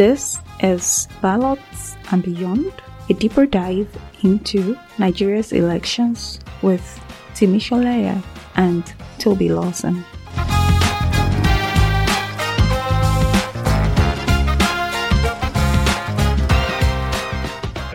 This is Ballots and Beyond, a deeper dive into Nigeria's elections with Timi and Tobi Lawson.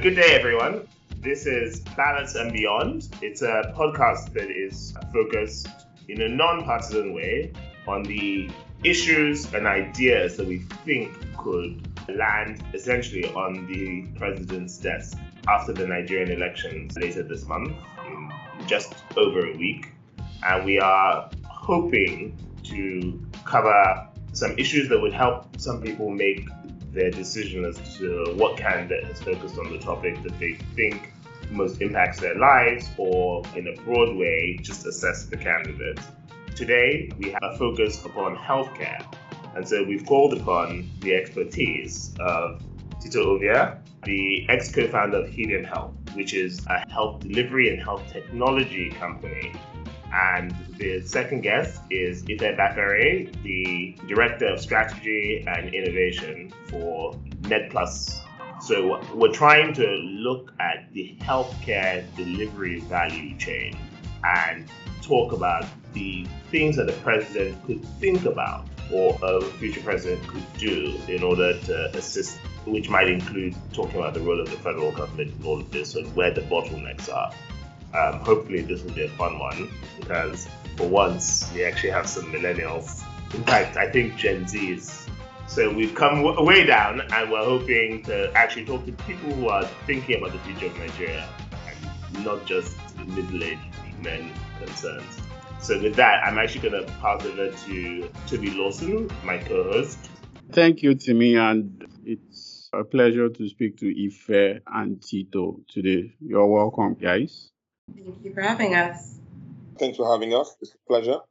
Good day, everyone. This is Ballots and Beyond. It's a podcast that is focused in a non partisan way on the issues and ideas that we think could land essentially on the president's desk after the Nigerian elections later this month, in just over a week. And we are hoping to cover some issues that would help some people make their decision as to what candidate has focused on the topic that they think most impacts their lives, or in a broad way, just assess the candidate. Today, we have a focus upon healthcare and so we've called upon the expertise of Tito Ovia, the ex co founder of Helium Health, which is a health delivery and health technology company. And the second guest is Ife Bakare, the Director of Strategy and Innovation for MedPlus. So we're trying to look at the healthcare delivery value chain and talk about the things that the president could think about or a future president could do in order to assist, which might include talking about the role of the federal government in all of this and where the bottlenecks are. Um, hopefully, this will be a fun one because for once we actually have some millennials. In fact, I think Gen Z is. So we've come w- way down and we're hoping to actually talk to people who are thinking about the future of Nigeria and not just middle aged men concerns. So with that, I'm actually going to pass over to Tobi Lawson, my co-host. Thank you, Timi, and it's a pleasure to speak to Ife and Tito today. You're welcome, guys. Thank you for having us. Thanks for having us. It's a pleasure.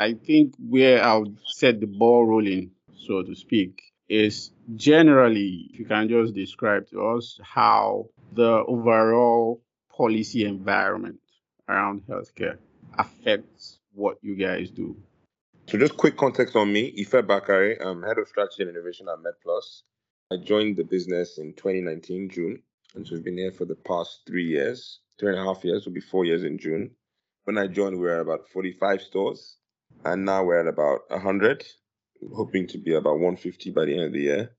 I think where I'll set the ball rolling, so to speak, is generally, if you can just describe to us how the overall policy environment around healthcare affects what you guys do? So just quick context on me. Ife Bakare, I'm head of strategy and innovation at MedPlus. I joined the business in 2019, June, and so we've been here for the past three years, three and a half years, will be four years in June. When I joined, we were at about 45 stores, and now we're at about 100, hoping to be about 150 by the end of the year.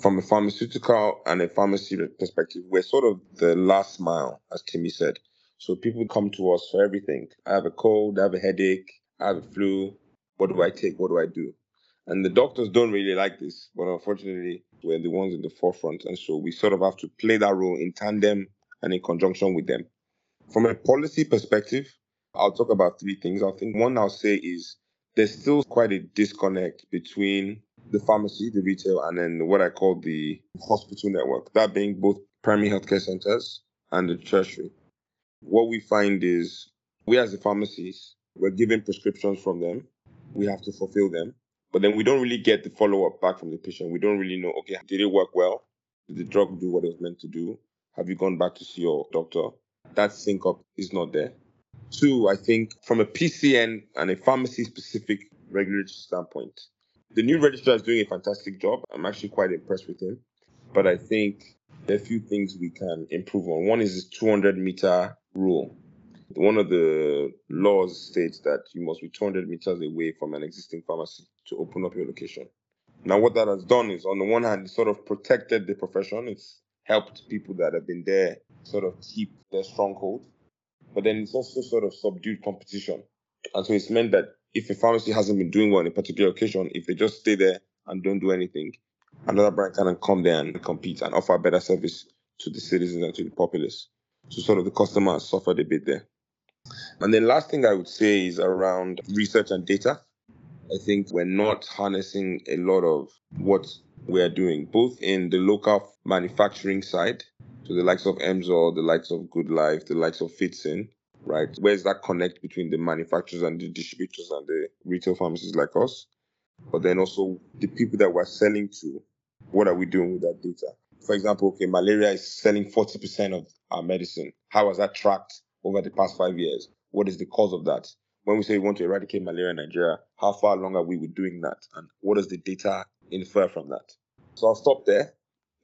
From a pharmaceutical and a pharmacy perspective, we're sort of the last mile, as Timi said. So people come to us for everything. I have a cold, I have a headache, I have a flu. What do I take? What do I do? And the doctors don't really like this, but unfortunately, we're the ones in the forefront. And so we sort of have to play that role in tandem and in conjunction with them. From a policy perspective, I'll talk about three things. I think one I'll say is there's still quite a disconnect between the pharmacy, the retail, and then what I call the hospital network, that being both primary healthcare centers and the tertiary what we find is we as the pharmacies, we're given prescriptions from them. We have to fulfill them. But then we don't really get the follow up back from the patient. We don't really know, okay, did it work well? Did the drug do what it was meant to do? Have you gone back to see your doctor? That sync up is not there. Two, I think from a PCN and a pharmacy specific regulatory standpoint, the new registrar is doing a fantastic job. I'm actually quite impressed with him. But I think there are a few things we can improve on. One is this 200 meter rule. One of the laws states that you must be 200 meters away from an existing pharmacy to open up your location. Now, what that has done is, on the one hand, it sort of protected the profession. It's helped people that have been there sort of keep their stronghold. But then it's also sort of subdued competition. And so it's meant that if a pharmacy hasn't been doing well in a particular location, if they just stay there and don't do anything, another brand can come there and compete and offer better service to the citizens and to the populace. So sort of the customer has suffered a bit there. And then last thing I would say is around research and data. I think we're not harnessing a lot of what we're doing, both in the local manufacturing side, so the likes of Emzor, the likes of Good Life, the likes of Fidson, right? Where's that connect between the manufacturers and the distributors and the retail pharmacies like us? But then also the people that we're selling to, what are we doing with that data? For example, okay, malaria is selling 40% of our medicine. How has that tracked over the past five years? What is the cause of that? When we say we want to eradicate malaria in Nigeria, how far along are we with doing that? And what does the data infer from that? So I'll stop there.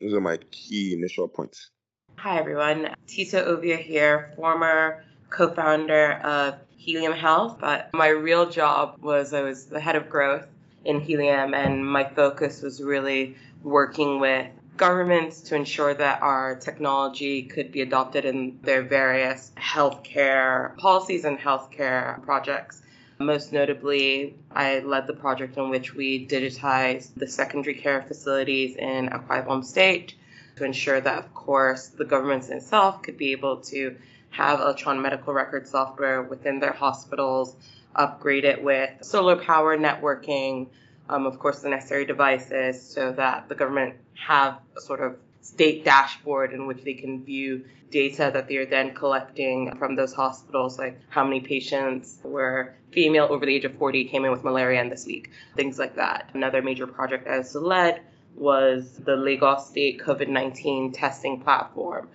Those are my key initial points. Hi, everyone. Tito Ovia here, former co founder of Helium Health. But my real job was I was the head of growth in Helium, and my focus was really working with governments to ensure that our technology could be adopted in their various healthcare policies and healthcare projects. Most notably, I led the project in which we digitized the secondary care facilities in Akwa Ibom State to ensure that, of course, the governments itself could be able to have electronic medical record software within their hospitals, upgrade it with solar power networking, um, of course, the necessary devices so that the government have a sort of state dashboard in which they can view data that they are then collecting from those hospitals, like how many patients were female over the age of 40 came in with malaria in this week, things like that. Another major project I led was the Lagos State COVID 19 testing platform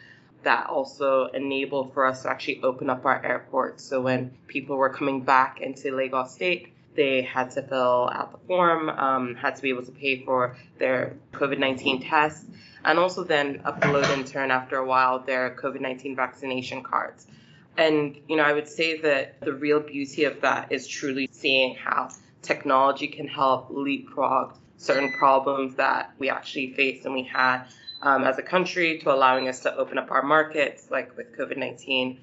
that also enabled for us to actually open up our airports. So when people were coming back into Lagos State, they had to fill out the form, um, had to be able to pay for their COVID 19 tests, and also then upload in turn after a while their COVID 19 vaccination cards. And, you know, I would say that the real beauty of that is truly seeing how technology can help leapfrog certain problems that we actually faced and we had um, as a country to allowing us to open up our markets, like with COVID 19.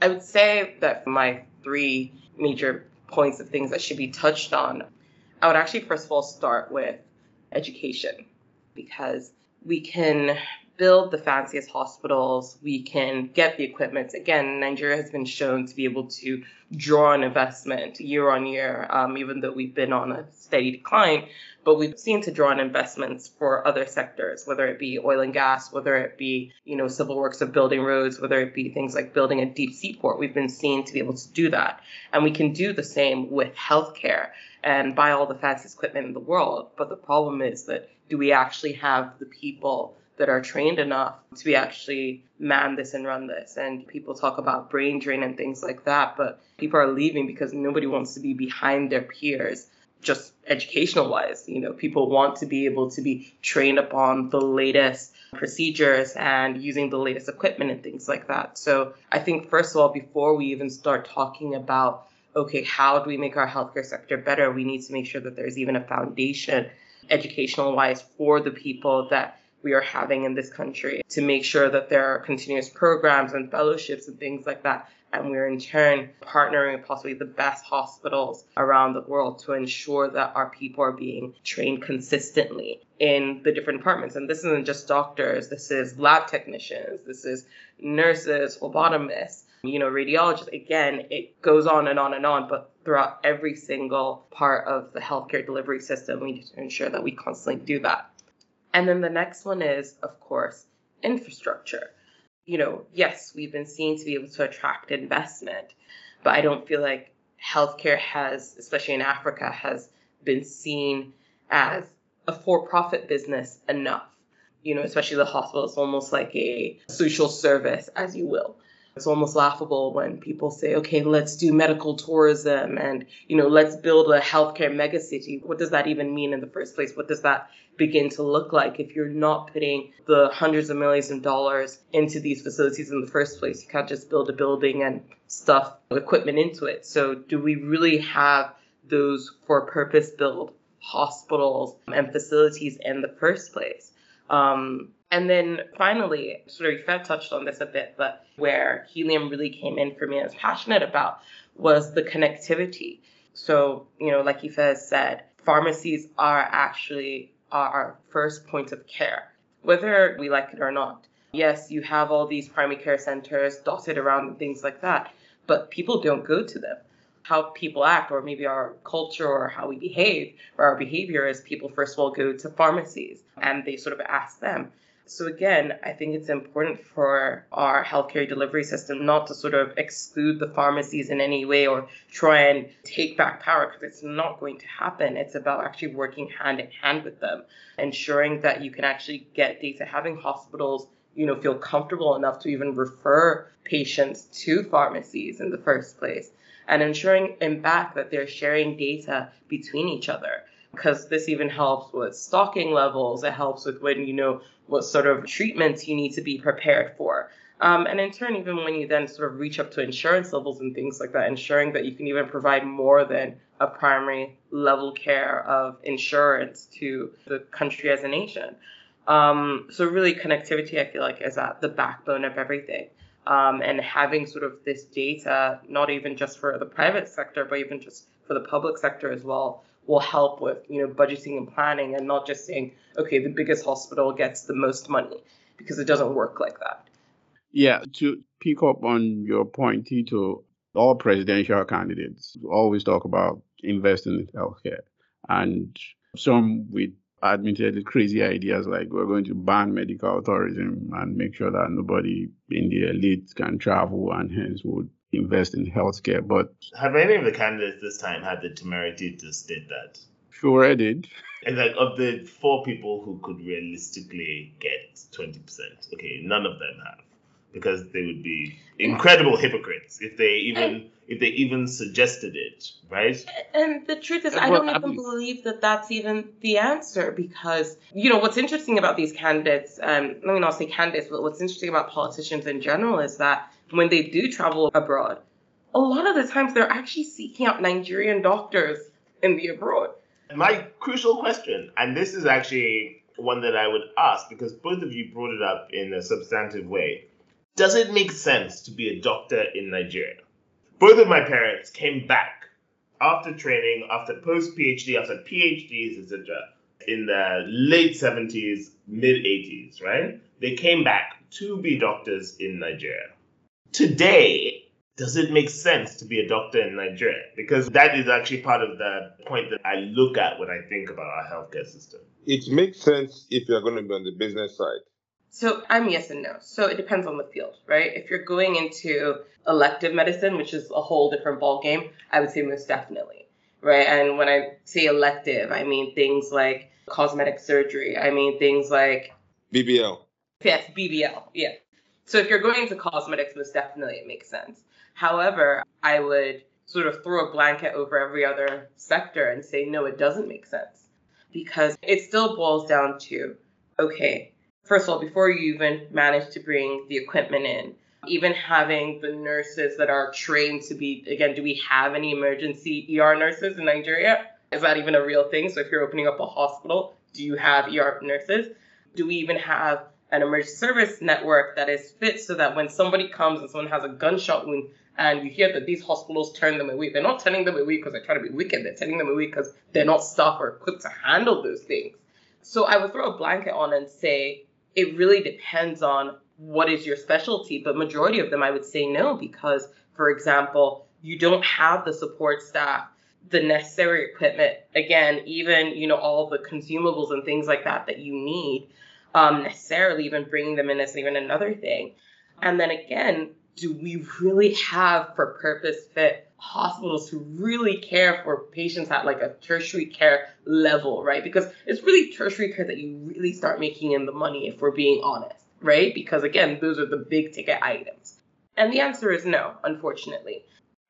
I would say that my three major points of things that should be touched on, I would actually first of all start with education because we can build the fanciest hospitals, we can get the equipment. Again, Nigeria has been shown to be able to draw on investment year on year, um, even though we've been on a steady decline. But we've seen to draw on investments for other sectors, whether it be oil and gas, whether it be you know civil works of building roads, whether it be things like building a deep seaport. We've been seen to be able to do that, and we can do the same with healthcare and buy all the fanciest equipment in the world. But the problem is that do we actually have the people that are trained enough to be actually man this and run this. And people talk about brain drain and things like that, but people are leaving because nobody wants to be behind their peers. Just educational wise, you know, people want to be able to be trained upon the latest procedures and using the latest equipment and things like that. So I think, first of all, before we even start talking about, okay, how do we make our healthcare sector better, we need to make sure that there's even a foundation educational wise for the people that we are having in this country to make sure that there are continuous programs and fellowships and things like that. And we're in turn partnering with possibly the best hospitals around the world to ensure that our people are being trained consistently in the different departments. And this isn't just doctors, this is lab technicians, this is nurses, phlebotomists, you know, radiologists. Again, it goes on and on and on, but throughout every single part of the healthcare delivery system, we need to ensure that we constantly do that. And then the next one is, of course, infrastructure. You know, yes, we've been seen to be able to attract investment, but I don't feel like healthcare has, especially in Africa, has been seen as a for profit business enough. You know, especially the hospital is almost like a social service, as you will. It's almost laughable when people say, okay, let's do medical tourism and, you know, let's build a healthcare megacity. What does that even mean in the first place? What does that begin to look like if you're not putting the hundreds of millions of dollars into these facilities in the first place? You can't just build a building and stuff equipment into it. So, do we really have those for purpose built hospitals and facilities in the first place? Um, and then finally, sort of Ife touched on this a bit, but where helium really came in for me and was passionate about was the connectivity. So, you know, like Ife said, pharmacies are actually our first point of care, whether we like it or not. Yes, you have all these primary care centers dotted around and things like that, but people don't go to them. How people act, or maybe our culture or how we behave, or our behavior is people first of all go to pharmacies and they sort of ask them. So again, I think it's important for our healthcare delivery system not to sort of exclude the pharmacies in any way or try and take back power because it's not going to happen. It's about actually working hand in hand with them, ensuring that you can actually get data, having hospitals you know feel comfortable enough to even refer patients to pharmacies in the first place and ensuring in back that they're sharing data between each other because this even helps with stocking levels. It helps with when you know what sort of treatments you need to be prepared for. Um, and in turn, even when you then sort of reach up to insurance levels and things like that, ensuring that you can even provide more than a primary level care of insurance to the country as a nation. Um, so really, connectivity, I feel like, is at the backbone of everything. Um, and having sort of this data, not even just for the private sector, but even just for the public sector as well, will help with you know budgeting and planning, and not just saying, okay, the biggest hospital gets the most money, because it doesn't work like that. Yeah, to pick up on your point, Tito, all presidential candidates always talk about investing in healthcare, and some with admittedly crazy ideas like we're going to ban medical tourism and make sure that nobody in the elite can travel and hence would invest in healthcare. But have any of the candidates this time had the temerity to state that? Sure, I did. And like of the four people who could realistically get twenty percent, okay, none of them have because they would be incredible hypocrites if they even if they even suggested it, right? And the truth is, I don't even believe that that's even the answer because you know what's interesting about these candidates. Um, let me not say candidates, but what's interesting about politicians in general is that when they do travel abroad, a lot of the times they're actually seeking out Nigerian doctors in the abroad. My crucial question, and this is actually one that I would ask because both of you brought it up in a substantive way does it make sense to be a doctor in Nigeria? Both of my parents came back after training, after post PhD, after PhDs, etc., in the late 70s, mid 80s, right? They came back to be doctors in Nigeria. Today, does it make sense to be a doctor in Nigeria? Because that is actually part of the point that I look at when I think about our healthcare system. It makes sense if you're going to be on the business side. So I'm yes and no. So it depends on the field, right? If you're going into elective medicine, which is a whole different ball game, I would say most definitely, right? And when I say elective, I mean things like cosmetic surgery. I mean things like BBL. Yes, BBL. Yeah. So if you're going into cosmetics, most definitely it makes sense. However, I would sort of throw a blanket over every other sector and say no, it doesn't make sense because it still boils down to okay first of all, before you even manage to bring the equipment in, even having the nurses that are trained to be, again, do we have any emergency ER nurses in Nigeria? Is that even a real thing? So if you're opening up a hospital, do you have ER nurses? Do we even have an emergency service network that is fit so that when somebody comes and someone has a gunshot wound and you hear that these hospitals turn them away, they're not turning them away because they're trying to be wicked, they're turning them away because they're not staffed or equipped to handle those things. So I would throw a blanket on and say, it really depends on what is your specialty, but majority of them I would say no because for example, you don't have the support staff, the necessary equipment, again, even you know all the consumables and things like that that you need um, necessarily even bringing them in is even another thing. And then again, do we really have for purpose fit hospitals who really care for patients at like a tertiary care level, right? Because it's really tertiary care that you really start making in the money if we're being honest, right? Because again, those are the big ticket items. And the answer is no, unfortunately.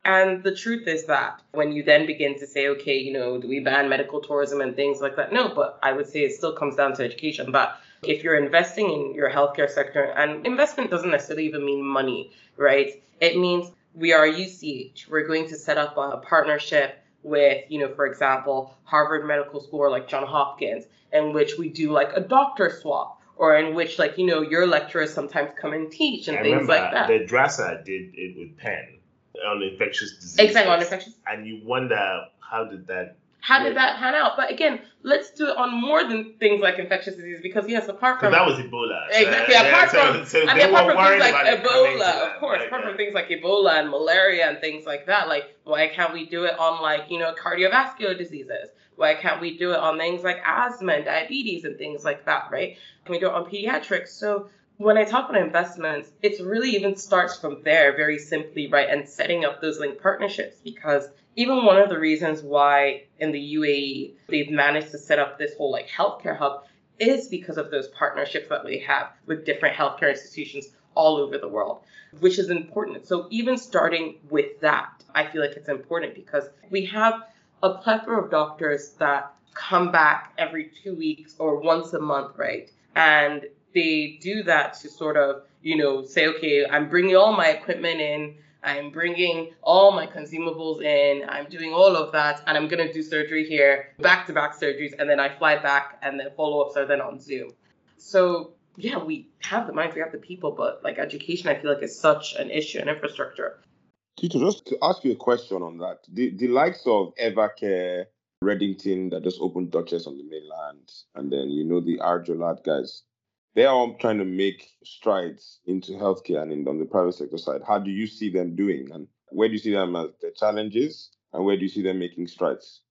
And the truth is that when you then begin to say, okay, you know, do we ban medical tourism and things like that? No, but I would say it still comes down to education. But if you're investing in your healthcare sector, and investment doesn't necessarily even mean money, right? It means we are UCH. We're going to set up a partnership with, you know, for example, Harvard Medical School or like John Hopkins, in which we do like a doctor swap, or in which like you know your lecturers sometimes come and teach and I things like that. The DRASA did it with Penn on infectious disease. Exactly on infectious. And you wonder how did that how did that pan out? But again, let's do it on more than things like infectious disease because yes, apart from that was Ebola. Exactly. Uh, apart yeah, from so, so I mean, apart from things like Ebola, of course, right, apart yeah. from things like Ebola and malaria and things like that, like why can't we do it on like you know cardiovascular diseases? Why can't we do it on things like asthma and diabetes and things like that? Right? Can we do it on pediatrics? So when I talk about investments, it's really even starts from there, very simply, right? And setting up those link partnerships because even one of the reasons why in the UAE they've managed to set up this whole like healthcare hub is because of those partnerships that we have with different healthcare institutions all over the world, which is important. So even starting with that, I feel like it's important because we have a plethora of doctors that come back every two weeks or once a month, right? And they do that to sort of, you know, say, okay, I'm bringing all my equipment in, I'm bringing all my consumables in, I'm doing all of that, and I'm going to do surgery here, back to back surgeries, and then I fly back, and then follow ups are then on Zoom. So, yeah, we have the minds, we have the people, but like education, I feel like is such an issue and infrastructure. Tito, just to ask you a question on that. The, the likes of Evercare, Reddington that just opened Duchess on the mainland, and then you know the Arjolad guys. They're all trying to make strides into healthcare and in, on the private sector side. How do you see them doing, and where do you see them as the challenges, and where do you see them making strides?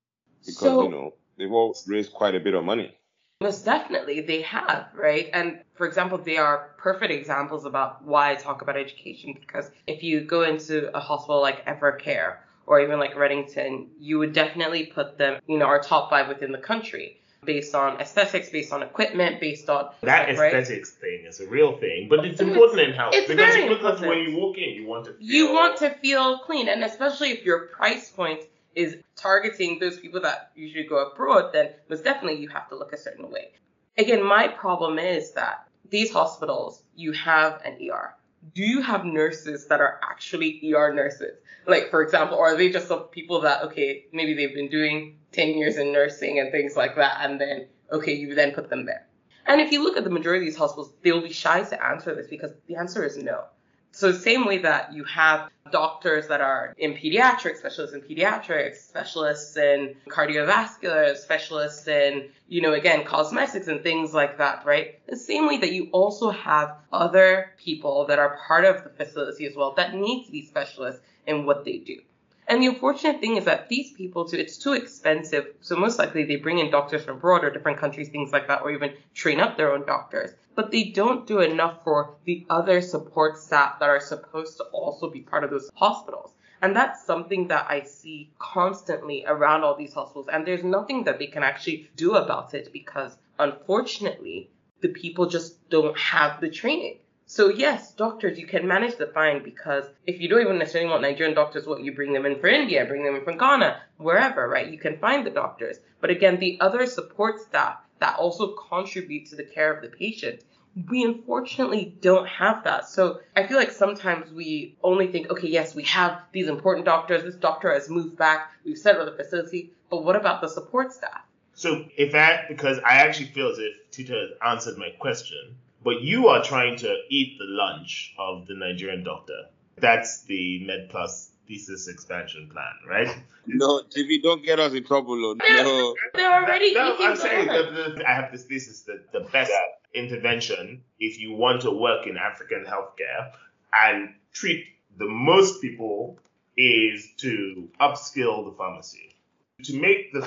Because So- you know they've all raised quite a bit of money. Most definitely, they have, right? And for example, they are perfect examples about why I talk about education. Because if you go into a hospital like Evercare or even like Reddington, you would definitely put them, you know, our top five within the country based on aesthetics, based on equipment, based on That right? aesthetics thing is a real thing, but it's important in health it's because, very because when you walk in, you want to feel, you want to feel clean and especially if your price point is targeting those people that usually go abroad then most definitely you have to look a certain way. Again my problem is that these hospitals you have an er do you have nurses that are actually er nurses? Like for example or are they just some people that okay maybe they've been doing 10 years in nursing and things like that and then okay you then put them there and if you look at the majority of these hospitals they will be shy to answer this because the answer is no so same way that you have doctors that are in pediatrics, specialists in pediatrics, specialists in cardiovascular, specialists in, you know, again, cosmetics and things like that, right? The same way that you also have other people that are part of the facility as well that need to be specialists in what they do. And the unfortunate thing is that these people too, it's too expensive. So most likely they bring in doctors from abroad or different countries, things like that, or even train up their own doctors. But they don't do enough for the other support staff that are supposed to also be part of those hospitals. And that's something that I see constantly around all these hospitals. And there's nothing that they can actually do about it because unfortunately, the people just don't have the training. So yes, doctors, you can manage the fine because if you don't even necessarily want Nigerian doctors, what you bring them in for India, bring them in from Ghana, wherever, right? You can find the doctors. But again, the other support staff that also contribute to the care of the patient, we unfortunately don't have that. So I feel like sometimes we only think, okay, yes, we have these important doctors. This doctor has moved back. We've set up the facility. But what about the support staff? So if I, because I actually feel as if Tito has answered my question, but you are trying to eat the lunch of the Nigerian doctor. That's the Med Plus thesis expansion plan, right? No, TV, don't get us in trouble. oh, No. They're already No, eating I'm the saying lunch. that the, I have this thesis that the best intervention, if you want to work in African healthcare and treat the most people, is to upskill the pharmacy. To make the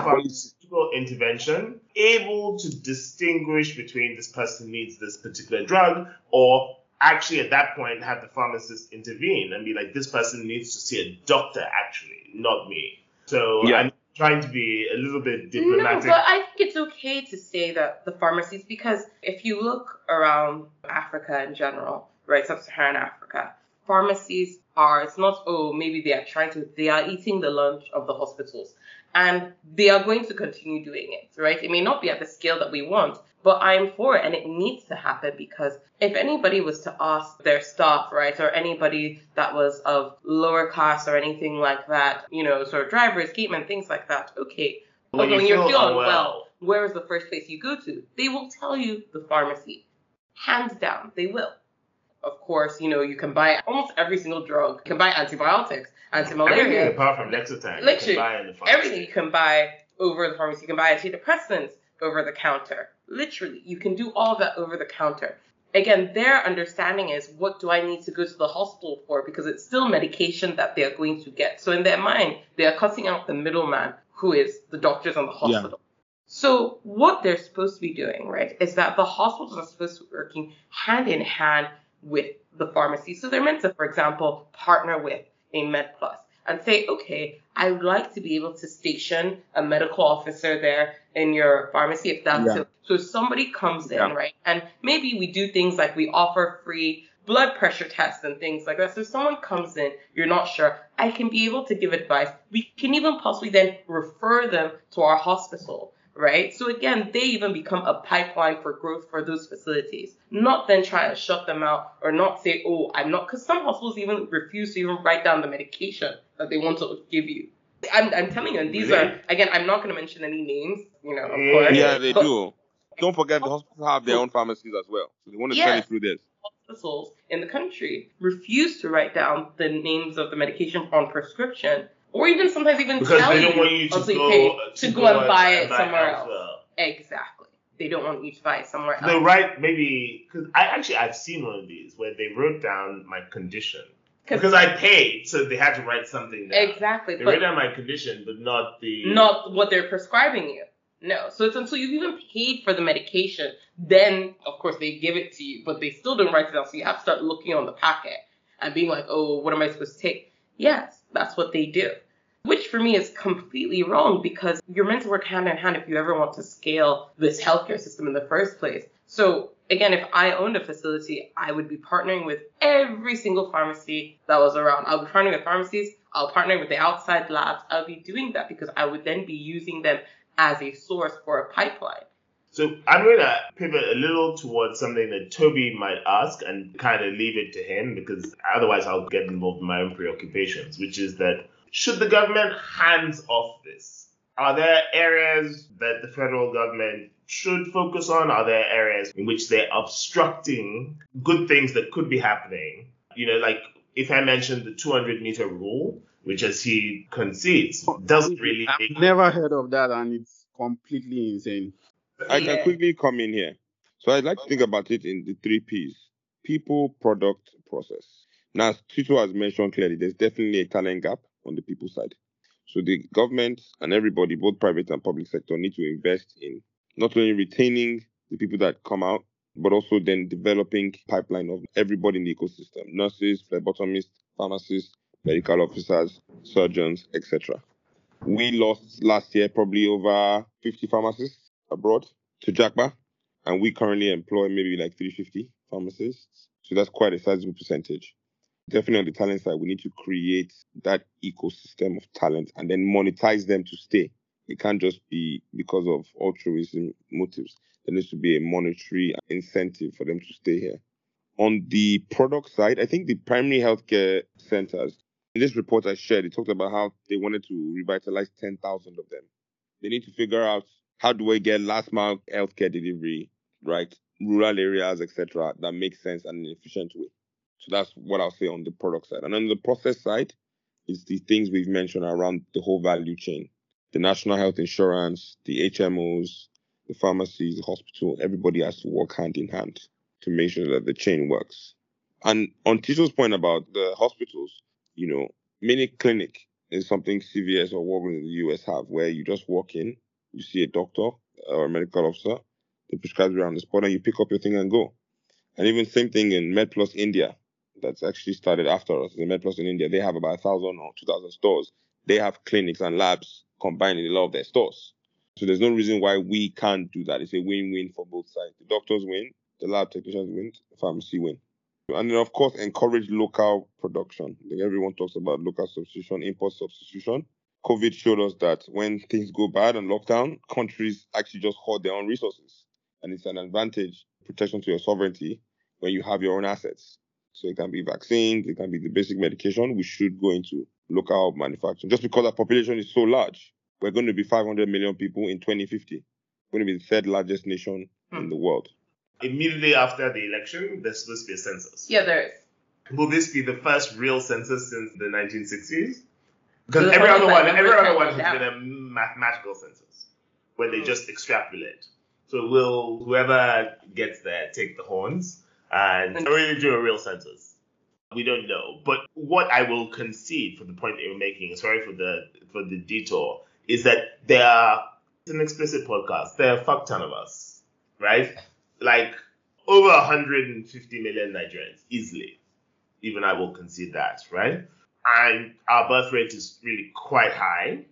pharmaceutical intervention able to distinguish between this person needs this particular drug or actually at that point have the pharmacist intervene and be like, this person needs to see a doctor actually, not me. So Yeah. I'm trying to be a little bit diplomatic. No, diplomatic. but I think it's okay to say that the pharmacies, because if you look around Africa in general, right, sub-Saharan Africa, pharmacies are, it's not, oh, maybe they are trying to, they are eating the lunch of the hospitals. And they are going to continue doing it, right? It may not be at the scale that we want, but I'm for it and it needs to happen because if anybody was to ask their staff, right, or anybody that was of lower class or anything like that, you know, sort of drivers, gatemen, things like that, okay, When okay, you when you're feeling unwell. well, where is the first place you go to? They will tell you the pharmacy. Hands down, they will. Of course, you know, you can buy almost every single drug. You can buy antibiotics, Everything anti-malaria, apart from Lexotan, you Literally, can buy in the everything you can buy over the pharmacy. You can buy antidepressants over the counter. Literally, you can do all of that over the counter. Again, their understanding is what do I need to go to the hospital for because it's still medication that they are going to get. So in their mind, they are cutting out the middleman who is the doctors and the hospital. Yeah. So what they're supposed to be doing, right, is that the hospitals are supposed to be working hand in hand with the pharmacy. So they're meant to, for example, partner with a MedPlus and say, okay, I would like to be able to station a medical officer there in your pharmacy if that's Yeah. So if somebody comes in, right, and maybe we do things like we offer free blood pressure tests and things like that. So if someone comes in, you're not sure, I can be able to give advice. We can even possibly then refer them to our hospital, right? So again, they even become a pipeline for growth for those facilities. Not then try to shut them out or not say, oh, I'm not, because some hospitals even refuse to even write down the medication that they want to give you. I'm, I'm telling you, and these Really? are, again, I'm not going to mention any names, you know, of Yeah. course. Yeah, they but do. Don't forget the hospitals have their own pharmacies as well. So they want to sell Yeah. it through this. hospitals in the country refuse to write down the names of the medication on prescription, or even sometimes even Because tell they don't you want you to go pay to, go, and buy it somewhere else. Exactly. They don't want you to buy it somewhere else. They write maybe because I actually I've seen one of these where they wrote down my condition because I paid, so they had to write something down. exactly, They wrote down my condition, but not the not what they're prescribing you. No. So it's until you've even paid for the medication, then of course they give it to you, but they still don't write it down. So you have to start looking on the packet and being like, oh, what am I supposed to take? Yes, that's what they do. Which for me is completely wrong because you're meant to work hand in hand if you ever want to scale this healthcare system in the first place. So again, if I owned a facility, I would be partnering with every single pharmacy that was around. I'll be partnering with pharmacies. I'll partner with the outside labs. I'll be doing that because I would then be using them as a source for a pipeline. So I'm going to pivot a little towards something that Tobi might ask and kind of leave it to him because otherwise I'll get involved in my own preoccupations, which is that should the government hands off this? Are there areas that the federal government should focus on? Are there areas in which they're obstructing good things that could be happening? You know, like if I mentioned the 200 meter rule, which as he concedes doesn't really I've never heard of that, and it's completely insane. I can quickly come in here. So I'd like to think about it in the three P's people, product, process. Now, as Tito has mentioned clearly, there's definitely a talent gap on the people side. So the government and everybody, both private and public sector, need to invest in not only retaining the people that come out, but also then developing pipeline of everybody in the ecosystem nurses, phlebotomists, pharmacists, medical officers, surgeons, etc. We lost last year probably over 50 pharmacists abroad to Jackba, and we currently employ maybe like 350 pharmacists. So that's quite a sizable percentage. Definitely on the talent side, we need to create that ecosystem of talent and then monetize them to stay. It can't just be because of altruism motives. There needs to be a monetary incentive for them to stay here. On the product side, I think the primary healthcare centers, in this report I shared, it talked about how they wanted to revitalize 10,000 of them. They need to figure out how do I get last mile healthcare delivery, right? Rural areas, etc., that makes sense and an efficient way. So that's what I'll say on the product side. And on the process side, is the things we've mentioned around the whole value chain. The national health insurance, the HMOs, the pharmacies, the hospital, everybody has to work hand in hand to make sure that the chain works. And on Tito's point about the hospitals, you know, mini clinic is something CVS or Walgreens in the US have where you just walk in, you see a doctor or a medical officer, they prescribe you on the spot and you pick up your thing and go. And even same thing in MedPlus India, that's actually started after us. The MedPlus in India, they have about a thousand or two thousand stores. They have clinics and labs combined in a lot of their stores. So there's no reason why we can't do that. It's a win-win for both sides. The doctors win, the lab technicians win, the pharmacy win. And then of course encourage local production. Everyone talks about local substitution, import substitution. COVID showed us that when things go bad and lockdown, countries actually just hoard their own resources. And it's an advantage, protection to your sovereignty when you have your own assets. So it can be vaccines, it can be the basic medication. We should go into local manufacturing. Just because our population is so large, we're going to be 500 million people in 2050. We're going to be the third largest nation in the hmm. world. Immediately after the election, there's supposed to be a census. Yeah, there is. Will this be the first real census since the 1960s? Because every other one, every other one has been a mathematical census where they Mm. just extrapolate. So we'll whoever gets there take the horns and And- really do a real census? We don't know. But what I will concede for the point that you're making, sorry for the for the detour, is that there are it's an explicit podcast. There are a fuck ton of us, right? Like over 150 million Nigerians easily. Even I will concede that, right? And our birth rate is really quite high.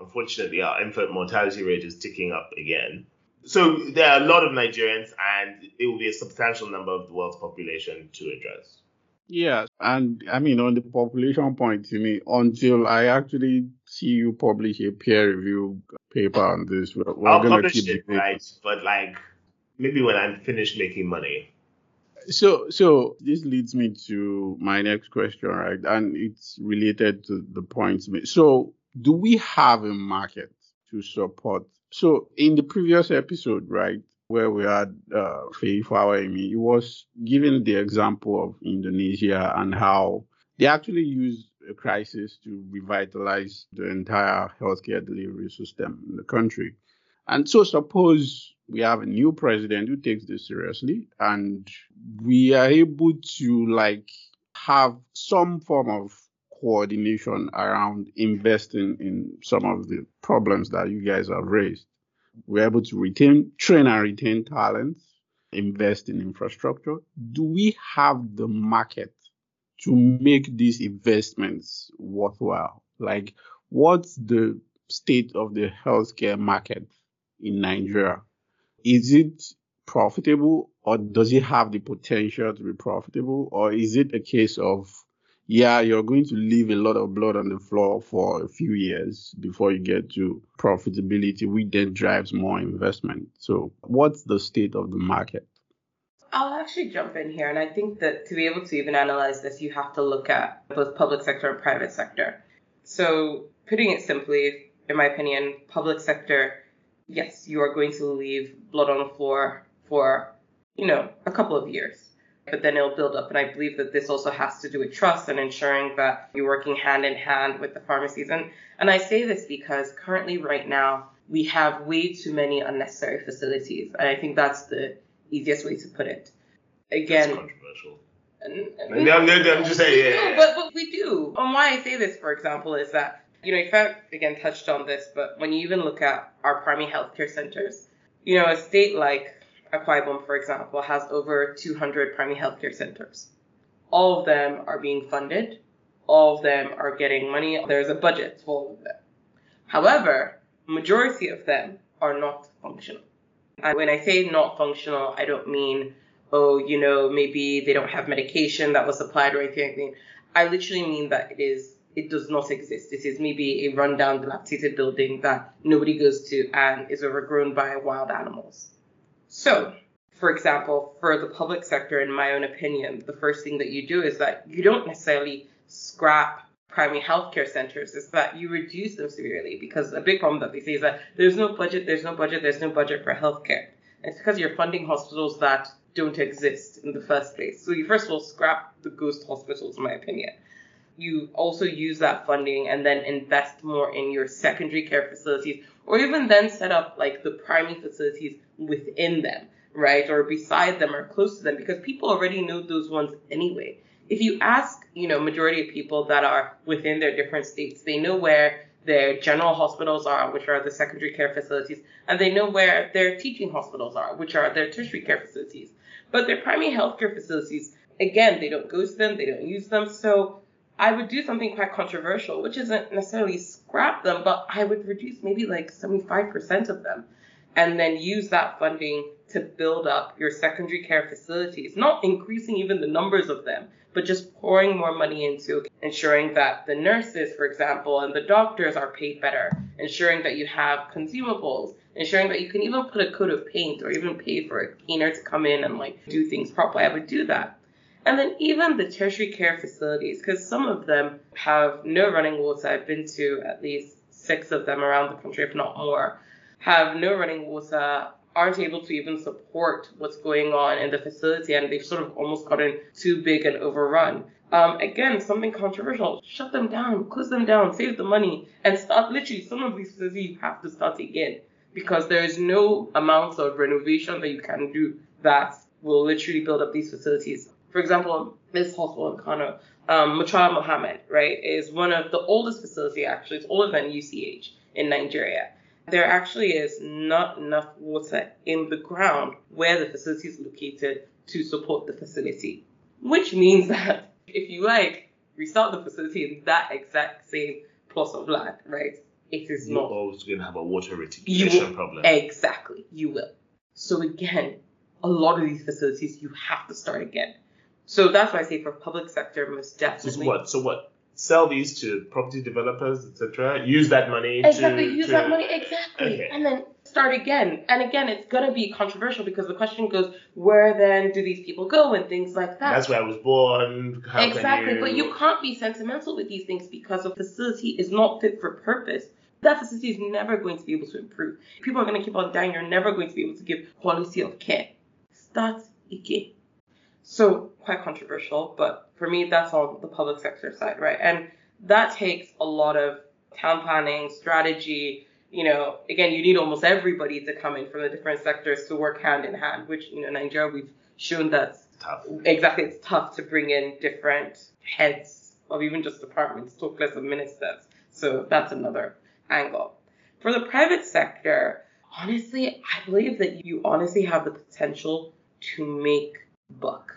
Unfortunately, our infant mortality rate is ticking up again. So there are a lot of Nigerians, and it will be a substantial number of the world's population to address. Yes, and I mean on the population point you me, until I actually see you publish a peer review paper on this, we're, we're I'll gonna publish keep it, right? But like maybe when I'm finished making money. So, so this leads me to my next question, right? And it's related to the points made. So, do we have a market to support? So, in the previous episode, right, where we had uh, Feyi Fawehinmi, it was given the example of Indonesia and how they actually used a crisis to revitalize the entire healthcare delivery system in the country. And so, suppose we have a new president who takes this seriously, and we are able to like have some form of coordination around investing in some of the problems that you guys have raised. We're able to retain, train and retain talent, invest in infrastructure. Do we have the market to make these investments worthwhile? Like, what's the state of the healthcare market in Nigeria? Is it profitable or does it have the potential to be profitable? Or is it a case of, yeah, you're going to leave a lot of blood on the floor for a few years before you get to profitability, which then drives more investment? So, what's the state of the market? I'll actually jump in here, and I think that to be able to even analyze this, you have to look at both public sector and private sector. So, putting it simply, in my opinion, public sector, yes, you are going to leave blood on the floor for, you know, a couple of years. But then it'll build up. And I believe that this also has to do with trust and ensuring that you're working hand in hand with the pharmacies. And, and I say this because currently, right now, we have way too many unnecessary facilities. And I think that's the easiest way to put it. Again, It's controversial. and- No, no, no, I'm just saying, yeah, no, but, but we do. And why I say this, for example, is that, you know, Ife again touched on this, but when you even look at our primary healthcare centers, you know, a state like Akwa for example, has over 200 primary healthcare centers. All of them are being funded. All of them are getting money. There's a budget for all of them. However, majority of them are not functional. And when I say not functional, I don't mean, oh, you know, maybe they don't have medication that was supplied or anything. I literally mean that it is it does not exist. It is maybe a rundown, dilapidated building that nobody goes to and is overgrown by wild animals. So, for example, for the public sector, in my own opinion, the first thing that you do is that you don't necessarily scrap primary healthcare centers, is that you reduce them severely because a big problem that they say is that there's no budget, there's no budget, there's no budget for healthcare. It's because you're funding hospitals that don't exist in the first place. So you first of all scrap the ghost hospitals, in my opinion. You also use that funding and then invest more in your secondary care facilities, or even then set up like the primary facilities within them, right? Or beside them or close to them, because people already know those ones anyway. If you ask, you know, majority of people that are within their different states, they know where their general hospitals are, which are the secondary care facilities, and they know where their teaching hospitals are, which are their tertiary care facilities. But their primary healthcare facilities, again, they don't go to them, they don't use them. So I would do something quite controversial, which isn't necessarily scrap them, but I would reduce maybe like 75% of them and then use that funding to build up your secondary care facilities, not increasing even the numbers of them, but just pouring more money into ensuring that the nurses, for example, and the doctors are paid better, ensuring that you have consumables, ensuring that you can even put a coat of paint or even pay for a cleaner to come in and like do things properly. I would do that. And then even the tertiary care facilities, because some of them have no running water. I've been to at least six of them around the country, if not more, have no running water, aren't able to even support what's going on in the facility, and they've sort of almost gotten too big and overrun. Um, again, something controversial. Shut them down, close them down, save the money, and start literally some of these facilities you have to start again because there is no amount of renovation that you can do that will literally build up these facilities. For example, this hospital in Kano, um, Mohammed, right, is one of the oldest facility actually. It's older than UCH in Nigeria. There actually is not enough water in the ground where the facility is located to support the facility, which means that if you like restart the facility in that exact same plot of land, right, it is You're not always going to have a water reticulation problem. Exactly, you will. So again, a lot of these facilities you have to start again. So that's why I say for public sector, most So definitely. what? So what? Sell these to property developers, etc. Use that money Exactly, to use to- that money exactly, Okay. and then start again. And again, it's gonna be controversial because the question goes, where then do these people go and things like that. That's where I was born. How exactly, you... but you can't be sentimental with these things because a facility is not fit for purpose. That facility is never going to be able to improve. People are going to keep on dying. You're never going to be able to give quality of care. Start again. So quite controversial, but for me, that's on the public sector side, right? And that takes a lot of town planning, strategy. You know, again, you need almost everybody to come in from the different sectors to work hand in hand, which you know, Nigeria, we've shown that's tough. exactly it's tough to bring in different heads of even just departments, talk less of ministers. So that's another angle. For the private sector, honestly, I believe that you honestly have the potential to make buck,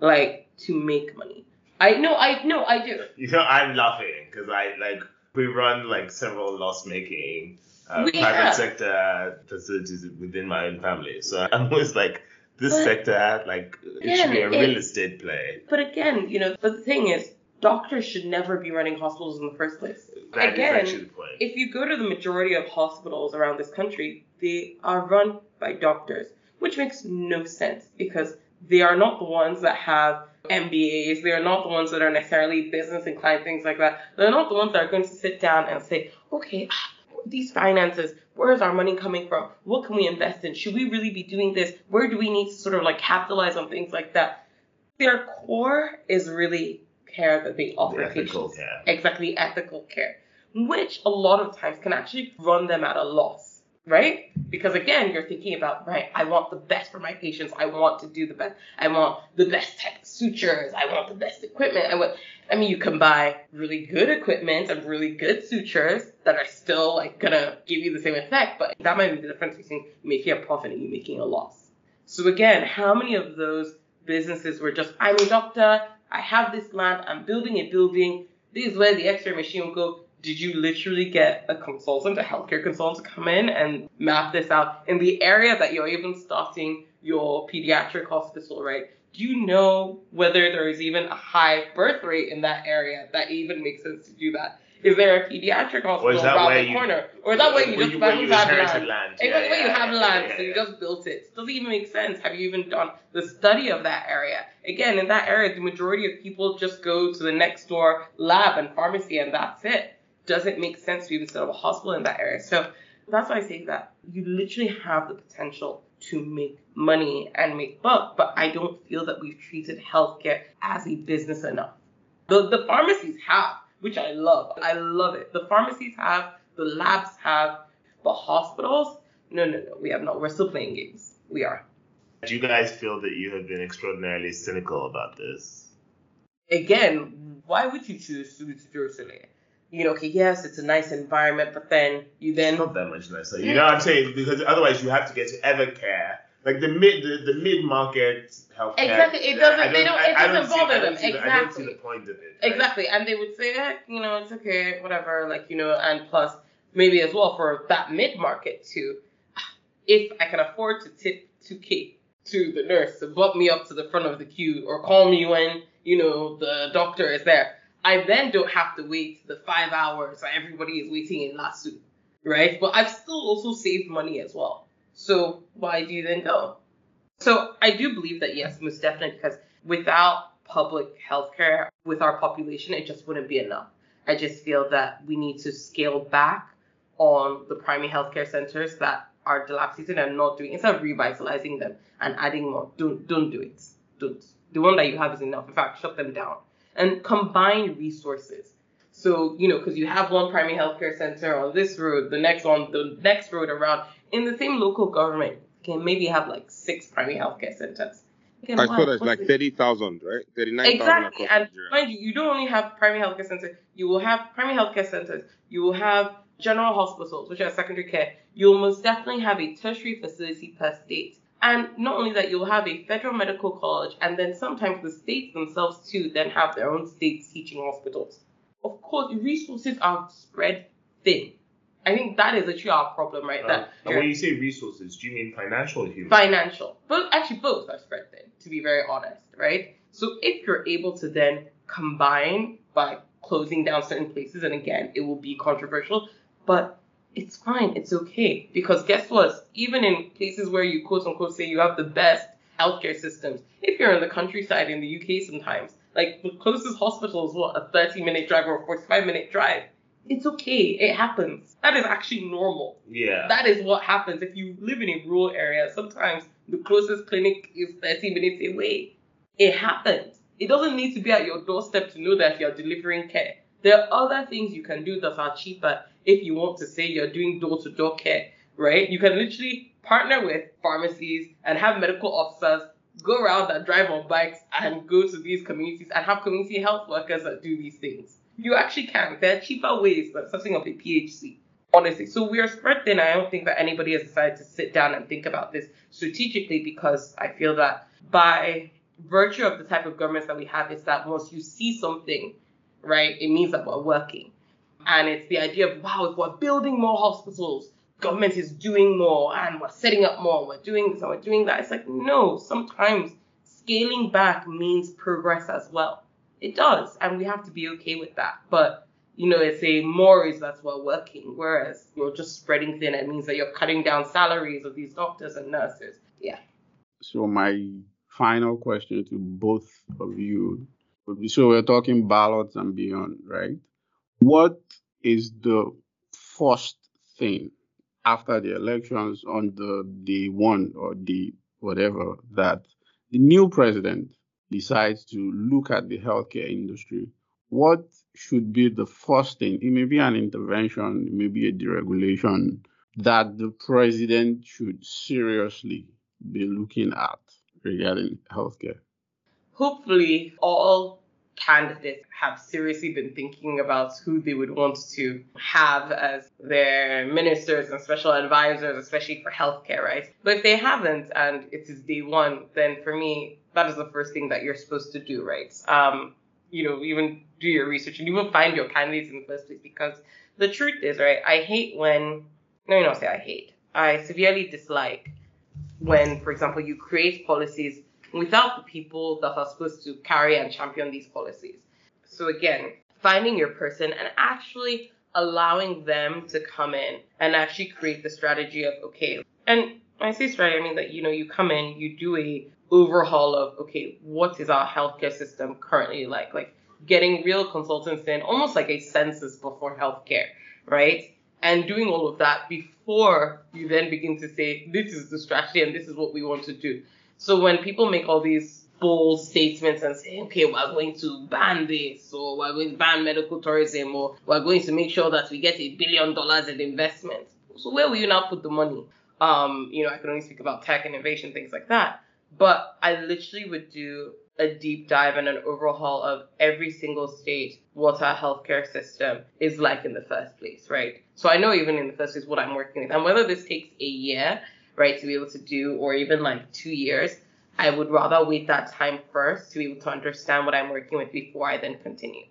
like to make money. I know, I know, I do. You know, I'm laughing because I like we run like several loss-making uh, private have. sector facilities within my own family. So I'm always like, this But- sector, like, it should be a real it- estate play. But again, you know, but the thing is, doctors should never be running hospitals in the first place. That is again, actually the point. if you go to the majority of hospitals around this country, they are run by doctors, which makes no sense because they are not the ones that have MBAs. They are not the ones that are necessarily business inclined, things like that. They're not the ones that are going to sit down and say, okay, ah, these finances, where is our money coming from? What can we invest in? Should we really be doing this? Where do we need to sort of like capitalize on things like that? Their core is really care that they offer The ethical patients care. exactly ethical care, which a lot of times can actually run them at a loss, right? Because again, you're thinking about, right, I want the best for my patients. I want to do the best. I want the best type of sutures. I want the best equipment. I want, I mean, you can buy really good equipment and really good sutures that are still like gonna give you the same effect, but that might be the difference between making a profit and you making a loss. So again, how many of those businesses were just, I'm a doctor, I have this land, I'm building a building, this is where the X-ray machine will go. Did you literally get a consultant, a healthcare consultant to come in and map this out in the area that you're even starting your pediatric hospital, right? Do you know whether there is even a high birth rate in that area that even makes sense to do that? Is there a pediatric hospital around the you- corner? Or is that where you just you- you have land? land. Exactly Yeah, where you yeah, have yeah, land, yeah, so you yeah. just built it. Doesn't even make sense. Have you even done the study of that area? Again, in that area, the majority of people just go to the next door lab and pharmacy, and that's it. Doesn't make sense to even set up a hospital in that area. So that's why I say that you literally have the potential to make money and make buck, but I don't feel that we've treated healthcare as a business enough. The, the pharmacies have, which I love. I love it. The pharmacies have, the labs have, but hospitals, no, no, no, we have not. We're still playing games. We are. Do you guys feel that you have been extraordinarily cynical about this? Again, why would you choose to to Jerusalem? You know, okay, yes, it's a nice environment, but then you then It's not that much nicer. You know what I'm saying? Because otherwise you have to get to Evercare. Like the mid the, the mid market healthcare. Exactly, it doesn't- they don't- it doesn't bother them. see the- I don't see Exactly. the point of it. right? Exactly, and they would say, eh, you know, it's okay, whatever, like, you know, and plus, maybe as well for that mid market too, if I can afford to tip 2K to the nurse to bump me up to the front of the queue or call me when, you know, the doctor is there, I then don't have to wait the five hours that everybody is waiting in Lasso, right? But I've still also saved money as well. So why do you then go? So I do believe that yes, most definitely, because without public healthcare with our population, it just wouldn't be enough. I just feel that we need to scale back on the primary healthcare centers that are dilapidated and not doing instead of revitalizing them and adding more. Don't don't do it. Don't. The one that you have is enough. In fact, shut them down and combine resources. So you know, because you have one primary healthcare center on this road, the next one, the next road around in the same local government you can maybe have like six primary healthcare centers. Again, I why? saw that's like 30,000, right? 39,000 Exactly, and Nigeria. mind you, you don't only have primary healthcare centers. You will have primary healthcare centers. You will have general hospitals, which are secondary care. You will most definitely have a tertiary facility per state. And not only that, you'll have a federal medical college, and then sometimes the states themselves too then have their own state teaching hospitals. Of course, resources are spread thin. I think that is actually our problem, right? Uh, that and when you say resources, do you mean financial or human? financial. But actually, both are spread thin, to be very honest, right? So if you're able to then combine by closing down certain places, and again, it will be controversial, but it's fine, it's okay. Because guess what? Even in places where you quote unquote say you have the best healthcare systems, if you're in the countryside in the UK sometimes, like the closest hospital is what, a 30 minute drive or a 45 minute drive. It's okay, it happens. That is actually normal. Yeah. That is what happens if you live in a rural area. Sometimes the closest clinic is 30 minutes away. It happens. It doesn't need to be at your doorstep to know that you're delivering care. There are other things you can do that are cheaper if you want to say you're doing door to door care, right? You can literally partner with pharmacies and have medical officers go around and drive on bikes and go to these communities and have community health workers that do these things. You actually can. There are cheaper ways than setting up a PHC. Honestly. So we are spread thin. I don't think that anybody has decided to sit down and think about this strategically because I feel that by virtue of the type of governments that we have is that once you see something, right, it means that we're working. And it's the idea of, wow, if we're building more hospitals, government is doing more and we're setting up more, we're doing this and we're doing that. It's like, no, sometimes scaling back means progress as well. It does. And we have to be okay with that. But, you know, it's a more is that's we're working. Whereas you're just spreading thin, it means that you're cutting down salaries of these doctors and nurses. Yeah. So my final question to both of you so we're talking ballots and beyond, right? What is the first thing after the elections on the day one or the whatever that the new president decides to look at the healthcare industry? What should be the first thing? It may be an intervention, it may be a deregulation that the president should seriously be looking at regarding healthcare? Hopefully, all candidates have seriously been thinking about who they would want to have as their ministers and special advisors, especially for healthcare, right? But if they haven't and it is day one, then for me, that is the first thing that you're supposed to do, right? Um, you know, even do your research and even find your candidates in the first place because the truth is, right, I hate when, no, you don't say I hate. I severely dislike when, for example, you create policies without the people that are supposed to carry and champion these policies. So again, finding your person and actually allowing them to come in and actually create the strategy of okay, and I say strategy, I mean that you know you come in, you do a overhaul of okay, what is our healthcare system currently like? Like getting real consultants in, almost like a census before healthcare, right? And doing all of that before you then begin to say this is the strategy and this is what we want to do. So when people make all these bold statements and say, okay, we're going to ban this, or we're going to ban medical tourism, or we're going to make sure that we get a billion dollars in investment. So where will you now put the money? Um, you know, I can only speak about tech innovation, things like that. But I literally would do a deep dive and an overhaul of every single state what our healthcare system is like in the first place, right? So I know even in the first place what I'm working with. And whether this takes a year right, to be able to do, or even like two years, I would rather wait that time first to be able to understand what I'm working with before I then continue.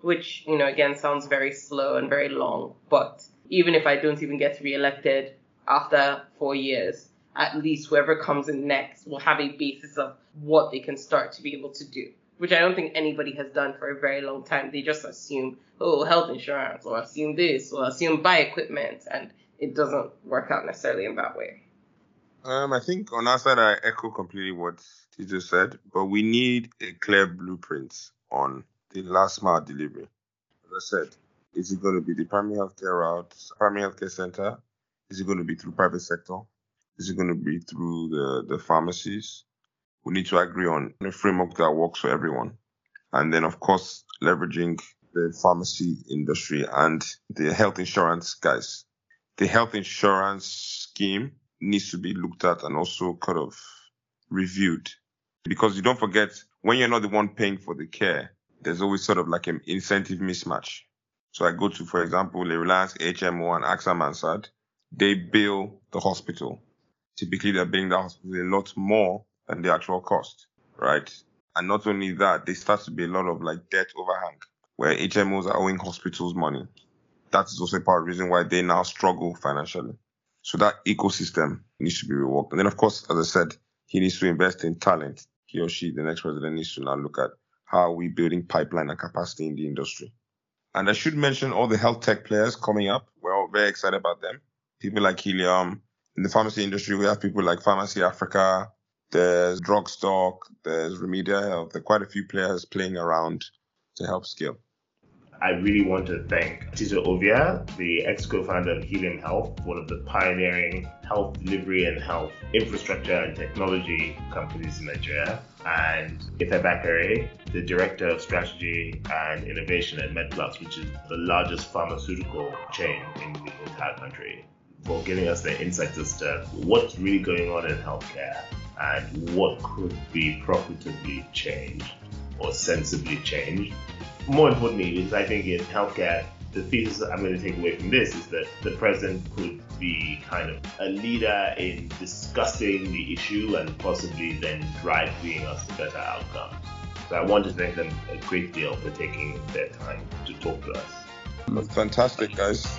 Which, you know, again sounds very slow and very long, but even if I don't even get reelected after four years, at least whoever comes in next will have a basis of what they can start to be able to do. Which I don't think anybody has done for a very long time. They just assume, oh, health insurance, or assume this, or assume buy equipment, and it doesn't work out necessarily in that way. Um, I think on our side, I echo completely what Tito said, but we need a clear blueprint on the last mile delivery. As I said, is it going to be the primary healthcare route, primary healthcare center? Is it going to be through private sector? Is it going to be through the, the pharmacies? We need to agree on a framework that works for everyone. And then, of course, leveraging the pharmacy industry and the health insurance guys. The health insurance scheme needs to be looked at and also kind of reviewed. Because you don't forget, when you're not the one paying for the care, there's always sort of like an incentive mismatch. So I go to, for example, the Reliance HMO and AXA Mansard. They bill the hospital. Typically, they're billing the hospital a lot more than the actual cost, right? And not only that, there starts to be a lot of like debt overhang where HMOs are owing hospitals money. That is also part of the reason why they now struggle financially. So that ecosystem needs to be reworked. And then, of course, as I said, he needs to invest in talent. he or she, the next president, needs to now look at how are we building pipeline and capacity in the industry. And I should mention all the health tech players coming up. We're all very excited about them. People like Helium. In the pharmacy industry, we have people like Pharmacy Africa. There's DrugStoc. There's Remedial Health. There are quite a few players playing around to help scale. I really want to thank Tito Ovia, the ex co founder of Helium Health, one of the pioneering health delivery and health infrastructure and technology companies in Nigeria, and Ife Bakare, the director of strategy and innovation at MedPlus, which is the largest pharmaceutical chain in the entire country, for giving us the insights as to what's really going on in healthcare and what could be profitably changed or sensibly changed more importantly, is I think in healthcare, the thesis I'm going to take away from this is that the president could be kind of a leader in discussing the issue and possibly then driving us to better outcomes. So I want to thank them a great deal for taking their time to talk to us. Fantastic, guys.